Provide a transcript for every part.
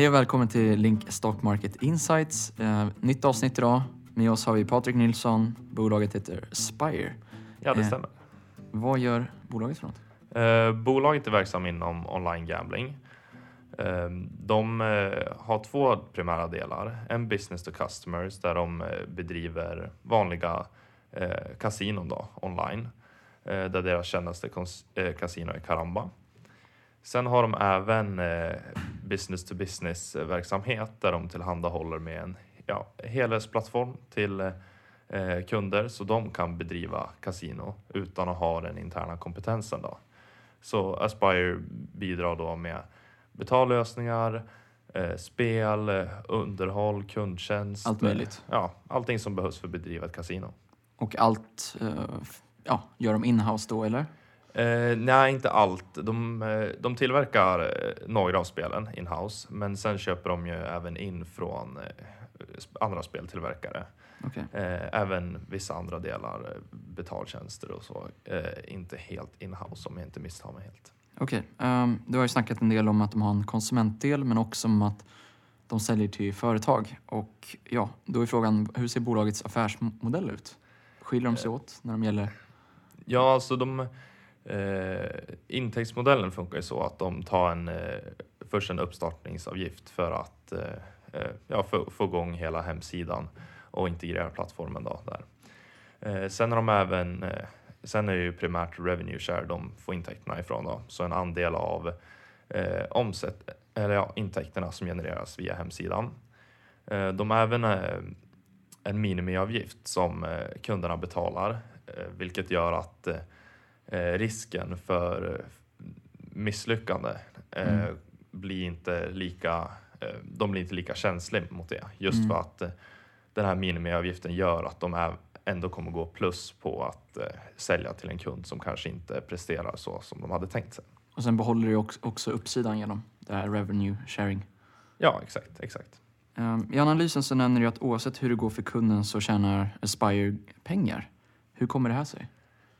Hej och välkommen till Link Stock Market Insights. Eh, nytt avsnitt idag. Med oss har vi Patrik Nilsson. Bolaget heter Spire. Ja, det Eh, stämmer. Vad gör bolaget för något? Eh, bolaget är verksam inom online gambling. Eh, de eh, har två primära delar. En business to customers där de eh, bedriver vanliga kasinon då, online. Där deras kändaste eh, kasino är Karamba. Sen har de även business to business eh, verksamhet där de tillhandahåller med en ja, helhetsplattform till eh, kunder så de kan bedriva kasino utan att ha den interna kompetensen. Då. Så Aspire bidrar då med betallösningar, eh, spel, eh, underhåll, kundtjänst. Allt möjligt. Eh, ja, allting som behövs för att bedriva ett kasino. Och allt eh, ja, gör de inhouse då eller? Eh, nej, inte allt. De, eh, de tillverkar eh, några av spelen in-house, men sen köper de ju även in från eh, andra speltillverkare. Okej. Eh, även vissa andra delar, betaltjänster och så, eh, inte helt in-house om jag inte misstar mig helt. Okej. ehm, du har ju snackat en del om att de har en konsumentdel men också om att de säljer till företag. Och ja, då är frågan hur ser bolagets affärsmodell ut? Skiljer de sig åt när de gäller? Ja, alltså de, eh, intäktsmodellen funkar ju så att de tar en, eh, först en uppstartningsavgift för att eh, eh ja, få, få igång hela hemsidan och integrera plattformen då där. Eh, sen har de även, eh, sen är det ju primärt revenue share de får intäkterna ifrån då, så en andel av eh, omsätt, eller ja, intäkterna som genereras via hemsidan. Eh, de har även eh, en minimiavgift som eh, kunderna betalar, eh, vilket gör att eh, risken för eh, misslyckande eh, Mm. blir inte lika, eh, de blir inte lika känsliga mot det. Just Mm. för att eh, den här minimiavgiften gör att de är, ändå kommer gå plus på att eh, sälja till en kund som kanske inte presterar så som de hade tänkt sig. Och sen behåller du också, också uppsidan genom det här revenue sharing. Ja, exakt, exakt. Ehm, I analysen så nämner du att oavsett hur det går för kunden så tjänar Aspire pengar. Hur kommer det här sig?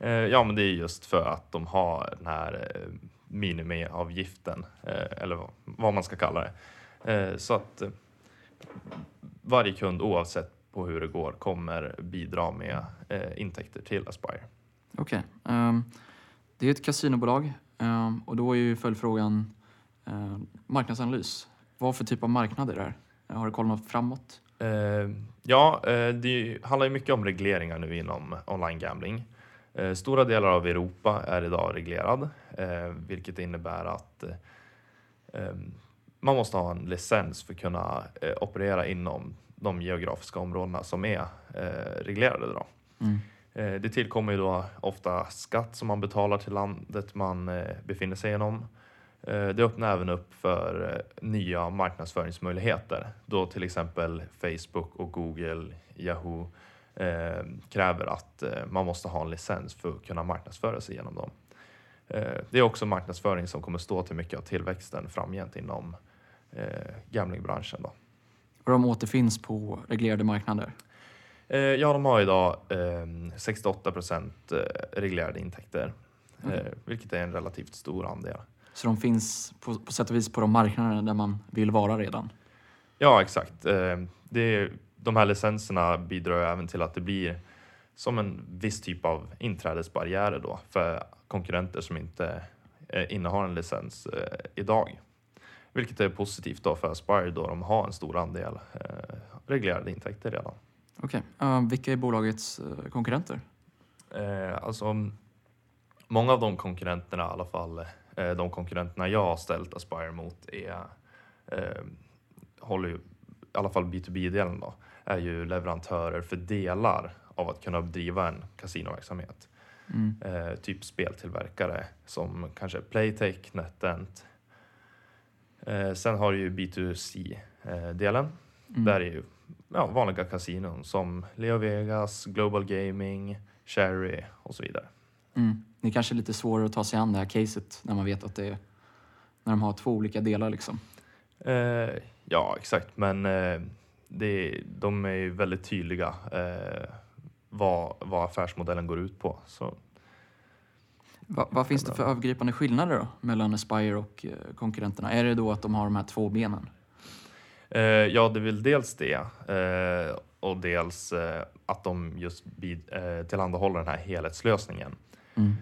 Eh, ja, men det är just för att de har den här eh, minimiavgiften, eh, eller vad, man ska kalla det. Så att varje kund, oavsett på hur det går, kommer bidra med intäkter till Aspire. Okej. ehm, det är ett kasinobolag ehm, och då är ju följdfrågan eh, marknadsanalys. Vad för typ av marknad är det här? Har du kollat framåt? Eh, ja, det handlar ju mycket om regleringar nu inom online gambling. Eh, stora delar av Europa är idag reglerad, eh, vilket innebär att eh, man måste ha en licens för att kunna operera inom de geografiska områdena som är reglerade. Då. Mm. Det tillkommer ju då ofta skatt som man betalar till landet man befinner sig inom. Det öppnar även upp för nya marknadsföringsmöjligheter då till exempel Facebook och Google, Yahoo eh, kräver att eh, man måste ha en licens för att kunna marknadsföra sig genom dem. Eh, det är också marknadsföring som kommer stå till mycket av tillväxten framgent inom eh, gamblingbranschen. Då. Och de återfinns på reglerade marknader. Eh, ja, de har idag eh, 68 procent eh, reglerade intäkter, eh, vilket är en relativt stor andel. Så de finns på, på sätt och vis på de marknaderna där man vill vara redan. Ja, exakt. Eh, det är, de här licenserna bidrar även till att det blir som en viss typ av inträdesbarriärer då för konkurrenter som inte eh, innehar en licens eh, idag. Vilket är positivt då för Aspire då de har en stor andel eh, reglerade intäkter redan. Okej. ehm, vilka är bolagets konkurrenter? Eh, alltså, många av de konkurrenterna, i alla fall eh, de konkurrenterna jag har ställt Aspire mot, är, håller ju, i alla fall B2B-delen då, är ju leverantörer för delar av att kunna driva en kasinoverksamhet. Mm. Eh, typ speltillverkare som kanske Playtech, NetEnt. Eh, sen har du ju B2C-delen. Mm. Där är ju ja, vanliga kasinon som Leo Vegas, Global Gaming, Cherry och så vidare. Mm. Det är kanske lite svårare att ta sig an det här caset när man vet att det är när de har två olika delar liksom. Eh, ja, exakt, men eh, det, de är ju väldigt tydliga eh, vad, vad affärsmodellen går ut på. Så, Va, vad finns det för övergripande skillnader då mellan Aspire och eh, konkurrenterna? Är det då att de har de här två benen? Eh, ja, det är väl dels det eh, och dels eh, att de just bid, eh, tillhandahåller den här helhetslösningen. Mm.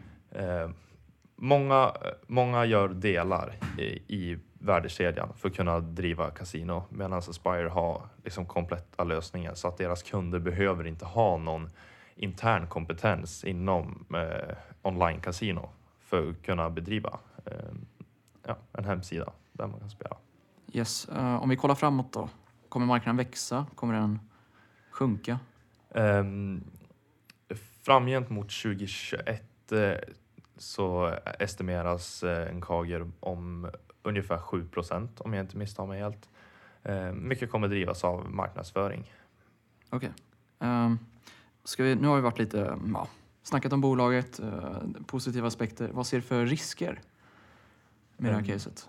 Många, många gör delar i, i värdekedjan för att kunna driva kasino medan Aspire har liksom kompletta lösningar så att deras kunder behöver inte ha någon intern kompetens inom eh, online-casino för att kunna bedriva eh, ja, en hemsida där man kan spela. Yes. eh, om vi kollar framåt då. Kommer marknaden växa? Kommer den sjunka? Um, framgent mot 2021 eh, så estimeras eh, en kager om ungefär 7 procent om jag inte misstar mig helt. Eh, mycket kommer drivas av marknadsföring. Okej. Ehm, ska vi, nu har vi varit lite, ja, snackat om bolaget, eh, positiva aspekter. Vad ser du för risker med det här Mm. caset?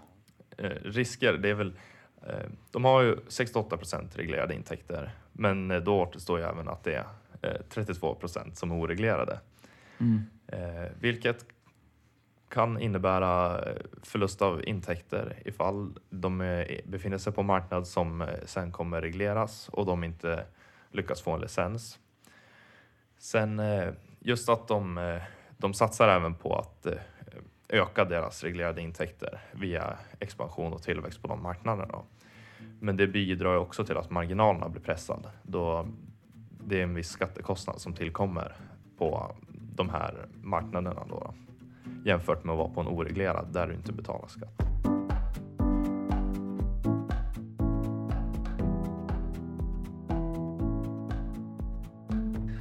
Eh, risker, det är väl eh, de har ju 68 procent reglerade intäkter, men då återstår ju även att det är eh, 32 procent som är oreglerade. Mm. Vilket kan innebära eh, förlust av intäkter ifall de eh, befinner sig på en marknad som eh, sen kommer regleras och de inte lyckas få en licens. Sen just att de, de satsar även på att öka deras reglerade intäkter via expansion och tillväxt på de marknaderna. Men det bidrar också till att marginalerna blir pressade då det är en viss skattekostnad som tillkommer på de här marknaderna då jämfört med att vara på en oreglerad där du inte betalar skatt.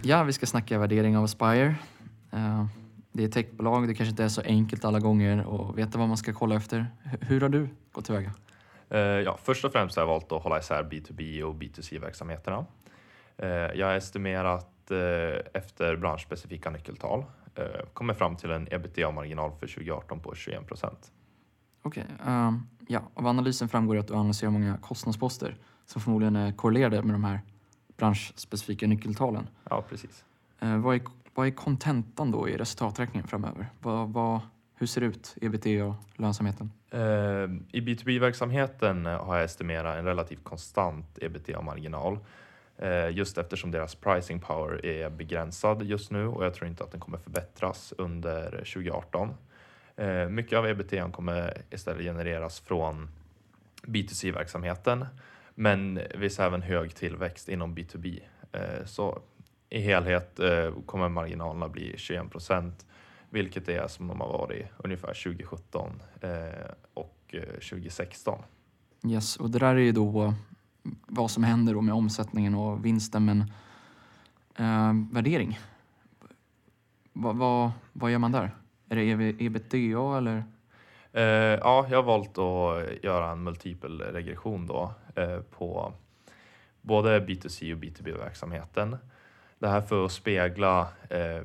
Ja, vi ska snacka värdering av Aspire. Eh, det är ett techbolag, det kanske inte är så enkelt alla gånger att veta vad man ska kolla efter. Hur har du gått tillväga? Eh, ja, först och främst har jag valt att hålla isär B2B och B2C-verksamheterna. Eh, jag har estimerat efter branschspecifika nyckeltal. Eh, kommer fram till en ebitda-marginal för 2018 på 21 procent. Okej, ehm, ja, av analysen framgår att du analyserar många kostnadsposter som förmodligen är korrelerade med de här branschspecifika nyckeltalen. Ja, precis. Eh, vad, är, vad är kontentan då i resultaträkningen framöver? Vad, vad, hur ser det ut, ebitda och lönsamheten? Eh, I B2B-verksamheten har jag estimerat en relativt konstant ebitda-marginal. Eh, just eftersom deras pricing power är begränsad just nu och jag tror inte att den kommer förbättras under 2018. Eh, mycket av ebitda kommer istället genereras från B2C-verksamheten men vi ser även hög tillväxt inom B2B. Eh, så i helhet kommer marginalerna bli 21 procent vilket är som de har varit ungefär 2017 och 2016. Yes, och det där är ju då vad som händer då med omsättningen och vinsten, men eh, värdering. Vad, va, vad gör man där? Är det ebitda eller? Eh, ja, jag har valt att göra en multipel regression då eh, på både B2C och B2B-verksamheten. Det här för att spegla eh,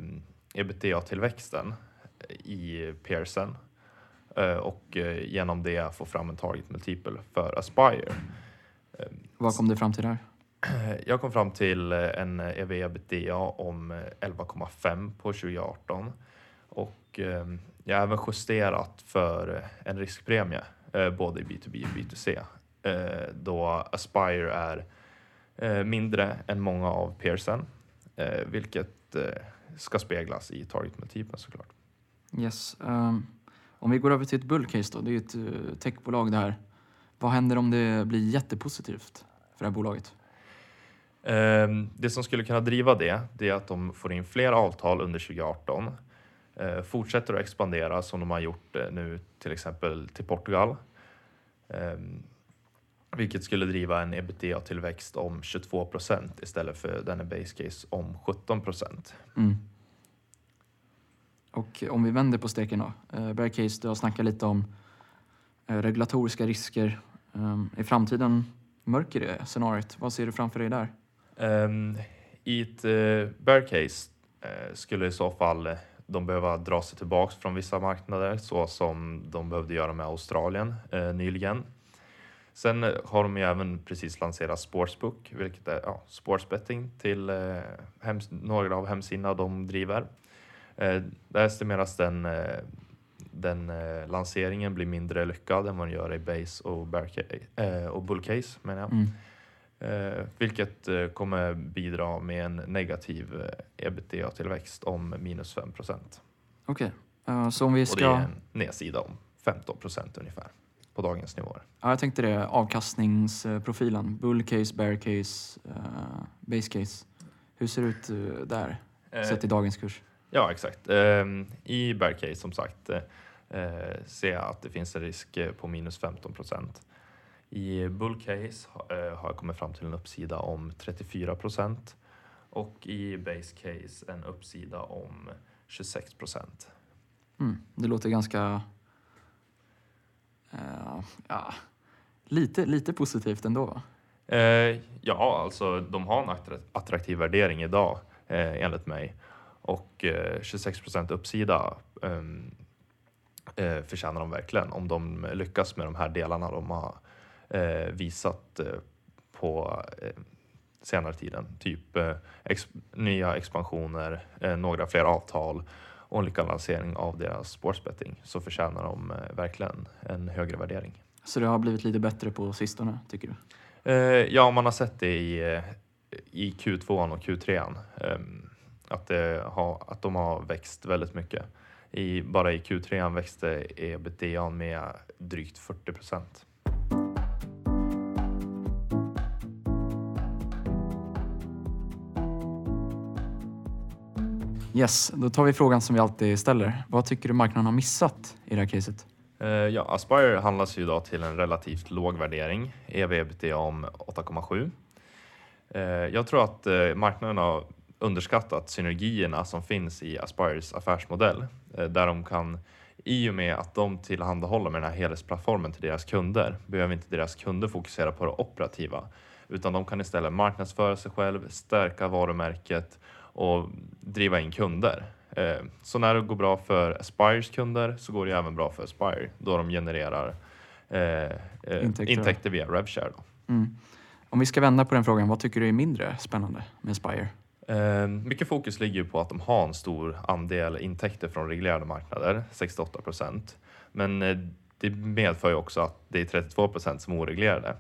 ebitda-tillväxten i Pearson eh, och eh, genom det få fram en target multipel för Aspire. Eh, Eh, Vad kom du fram till där? Jag kom fram till eh, en ev ebitda om eh, 11,5 på 2018 och eh, jag har även justerat för eh, en riskpremie eh, både i B2B och B2C eh, då Aspire är eh, mindre än många av Pearson eh, vilket eh, ska speglas i target multipeln såklart. Yes. ehm, om vi går över till ett bullcase då, det är ju ett techbolag det här. Vad händer om det blir jättepositivt för det här bolaget? Ehm, Det som skulle kunna driva det, det är att de får in fler avtal under 2018. eh, Fortsätter att expandera som de har gjort eh, nu till exempel till Portugal. Ehm, Vilket skulle driva en ebitda-tillväxt om 22 procent istället för den base case om 17 procent. Mm. Och om vi vänder på steken då. Uh, bear case, du har snackat lite om eh, regulatoriska risker. I framtiden mörker det scenariot. Vad ser du framför dig där? Um, I ett uh, bear case uh, skulle i så fall eh, de behöva dra sig tillbaks från vissa marknader så som de behövde göra med Australien uh, nyligen. Sen har de ju även precis lanserat Sportsbook, vilket är ja, sportsbetting till eh, hems- några av hemsidorna de driver. Eh, där estimeras den eh, den eh, lanseringen blir mindre lyckad än vad den gör i base och, eh, och bull case menar jag. Mm. Eh, vilket eh, kommer bidra med en negativ eh, ebitda-tillväxt om minus 5 procent. Okej, Eh, så om vi Och det är ska... en nedsida om 15 procent ungefär på dagens nivåer. Ja, jag tänkte det, avkastningsprofilen. Bull case, bear case, eh, base case. Hur ser det ut där, sett i dagens kurs? Ja, exakt. Ehm, I bear case som sagt eh, eh, ser jag att det finns en risk eh, på minus 15 procent. I bull case ha- har jag kommit fram till en uppsida om 34 procent och i base case en uppsida om 26 procent. Mm, det låter ganska... eh, ja, lite, lite positivt ändå va? Eh, ja, alltså de har en attra- attraktiv värdering idag eh, enligt mig och eh, 26 procent uppsida ehm, eh, förtjänar de verkligen om de lyckas med de här delarna de har eh, visat eh, på eh, senare tiden. Typ eh, ex- nya expansioner, eh, några fler avtal och en lyckad lansering av deras sportsbetting så förtjänar de eh, verkligen en högre värdering. Så det har blivit lite bättre på sistone, tycker du? Eh, ja, man har sett det i, eh, i Q2 och Q3. Att, det har, att de har växt väldigt mycket. I, bara i Q3 växte ebitda med drygt 40 procent. Yes, då tar vi frågan som vi alltid ställer. Vad tycker du marknaden har missat i det här caset? Eh, ja, Aspire handlas ju idag till en relativt låg värdering, ev ebitda om 8,7. Eh, jag tror att eh, marknaden har underskattat synergierna som finns i Aspires affärsmodell, eh, där de kan i och med att de tillhandahåller med den här helhetsplattformen till deras kunder behöver inte deras kunder fokusera på det operativa utan de kan istället marknadsföra sig själv, stärka varumärket och driva in kunder. Eh, Så när det går bra för Aspires kunder så går det även bra för Aspire då de genererar eh, Intäkter. intäkter, via RevShare. Mm. Om vi ska vända på den frågan, vad tycker du är mindre spännande med Spire? Ehm, mycket fokus ligger ju på att de har en stor andel intäkter från reglerade marknader, 68 procent. Men eh, det medför ju också att det är 32 procent som är oreglerade.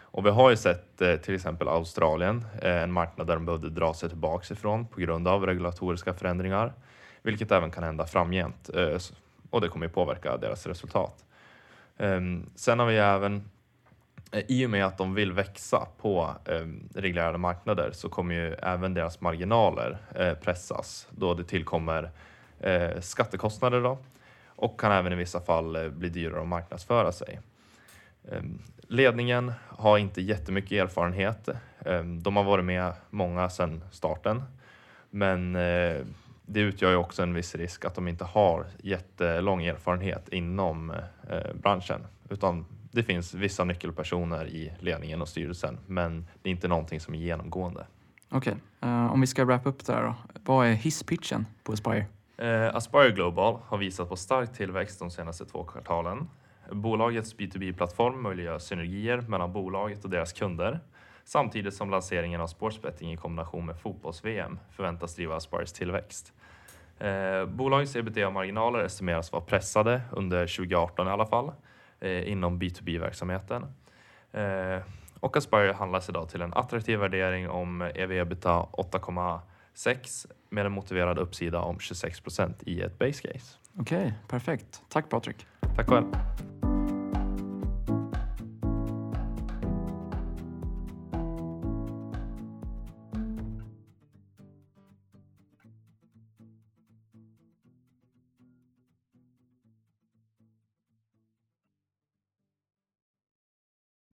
Och vi har ju sett eh, till exempel Australien, eh, en marknad där de behövde dra sig tillbaka ifrån på grund av regulatoriska förändringar, vilket även kan hända framgent och det kommer ju påverka deras resultat. Ehm, sen har vi även Eh, I och med att de vill växa på eh, reglerade marknader så kommer ju även deras marginaler eh, pressas då det tillkommer eh, skattekostnader då och kan även i vissa fall eh, bli dyrare att marknadsföra sig. Eh, ledningen har inte jättemycket erfarenhet. Eh, de har varit med många sedan starten men eh, det utgör ju också en viss risk att de inte har jättelång erfarenhet inom eh, branschen utan det finns vissa nyckelpersoner i ledningen och styrelsen, men det är inte någonting som är genomgående. Okej, eh, om vi ska wrap upp där då. Vad är hisspitchen på Spire? Eh, Aspire Global har visat på stark tillväxt de senaste två kvartalen. Bolagets B2B-plattform möjliggör synergier mellan bolaget och deras kunder samtidigt som lanseringen av sportsbetting i kombination med fotbolls-VM förväntas driva Aspires tillväxt. Eh, bolagets ebitda-marginaler estimeras vara pressade under 2018 i alla fall inom B2B-verksamheten. Eh, och Aspire handlas idag till en attraktiv värdering om ev-ebitda 8,6 med en motiverad uppsida om 26 procent i ett base case. Okej, perfekt. Tack Patrik. Tack själv.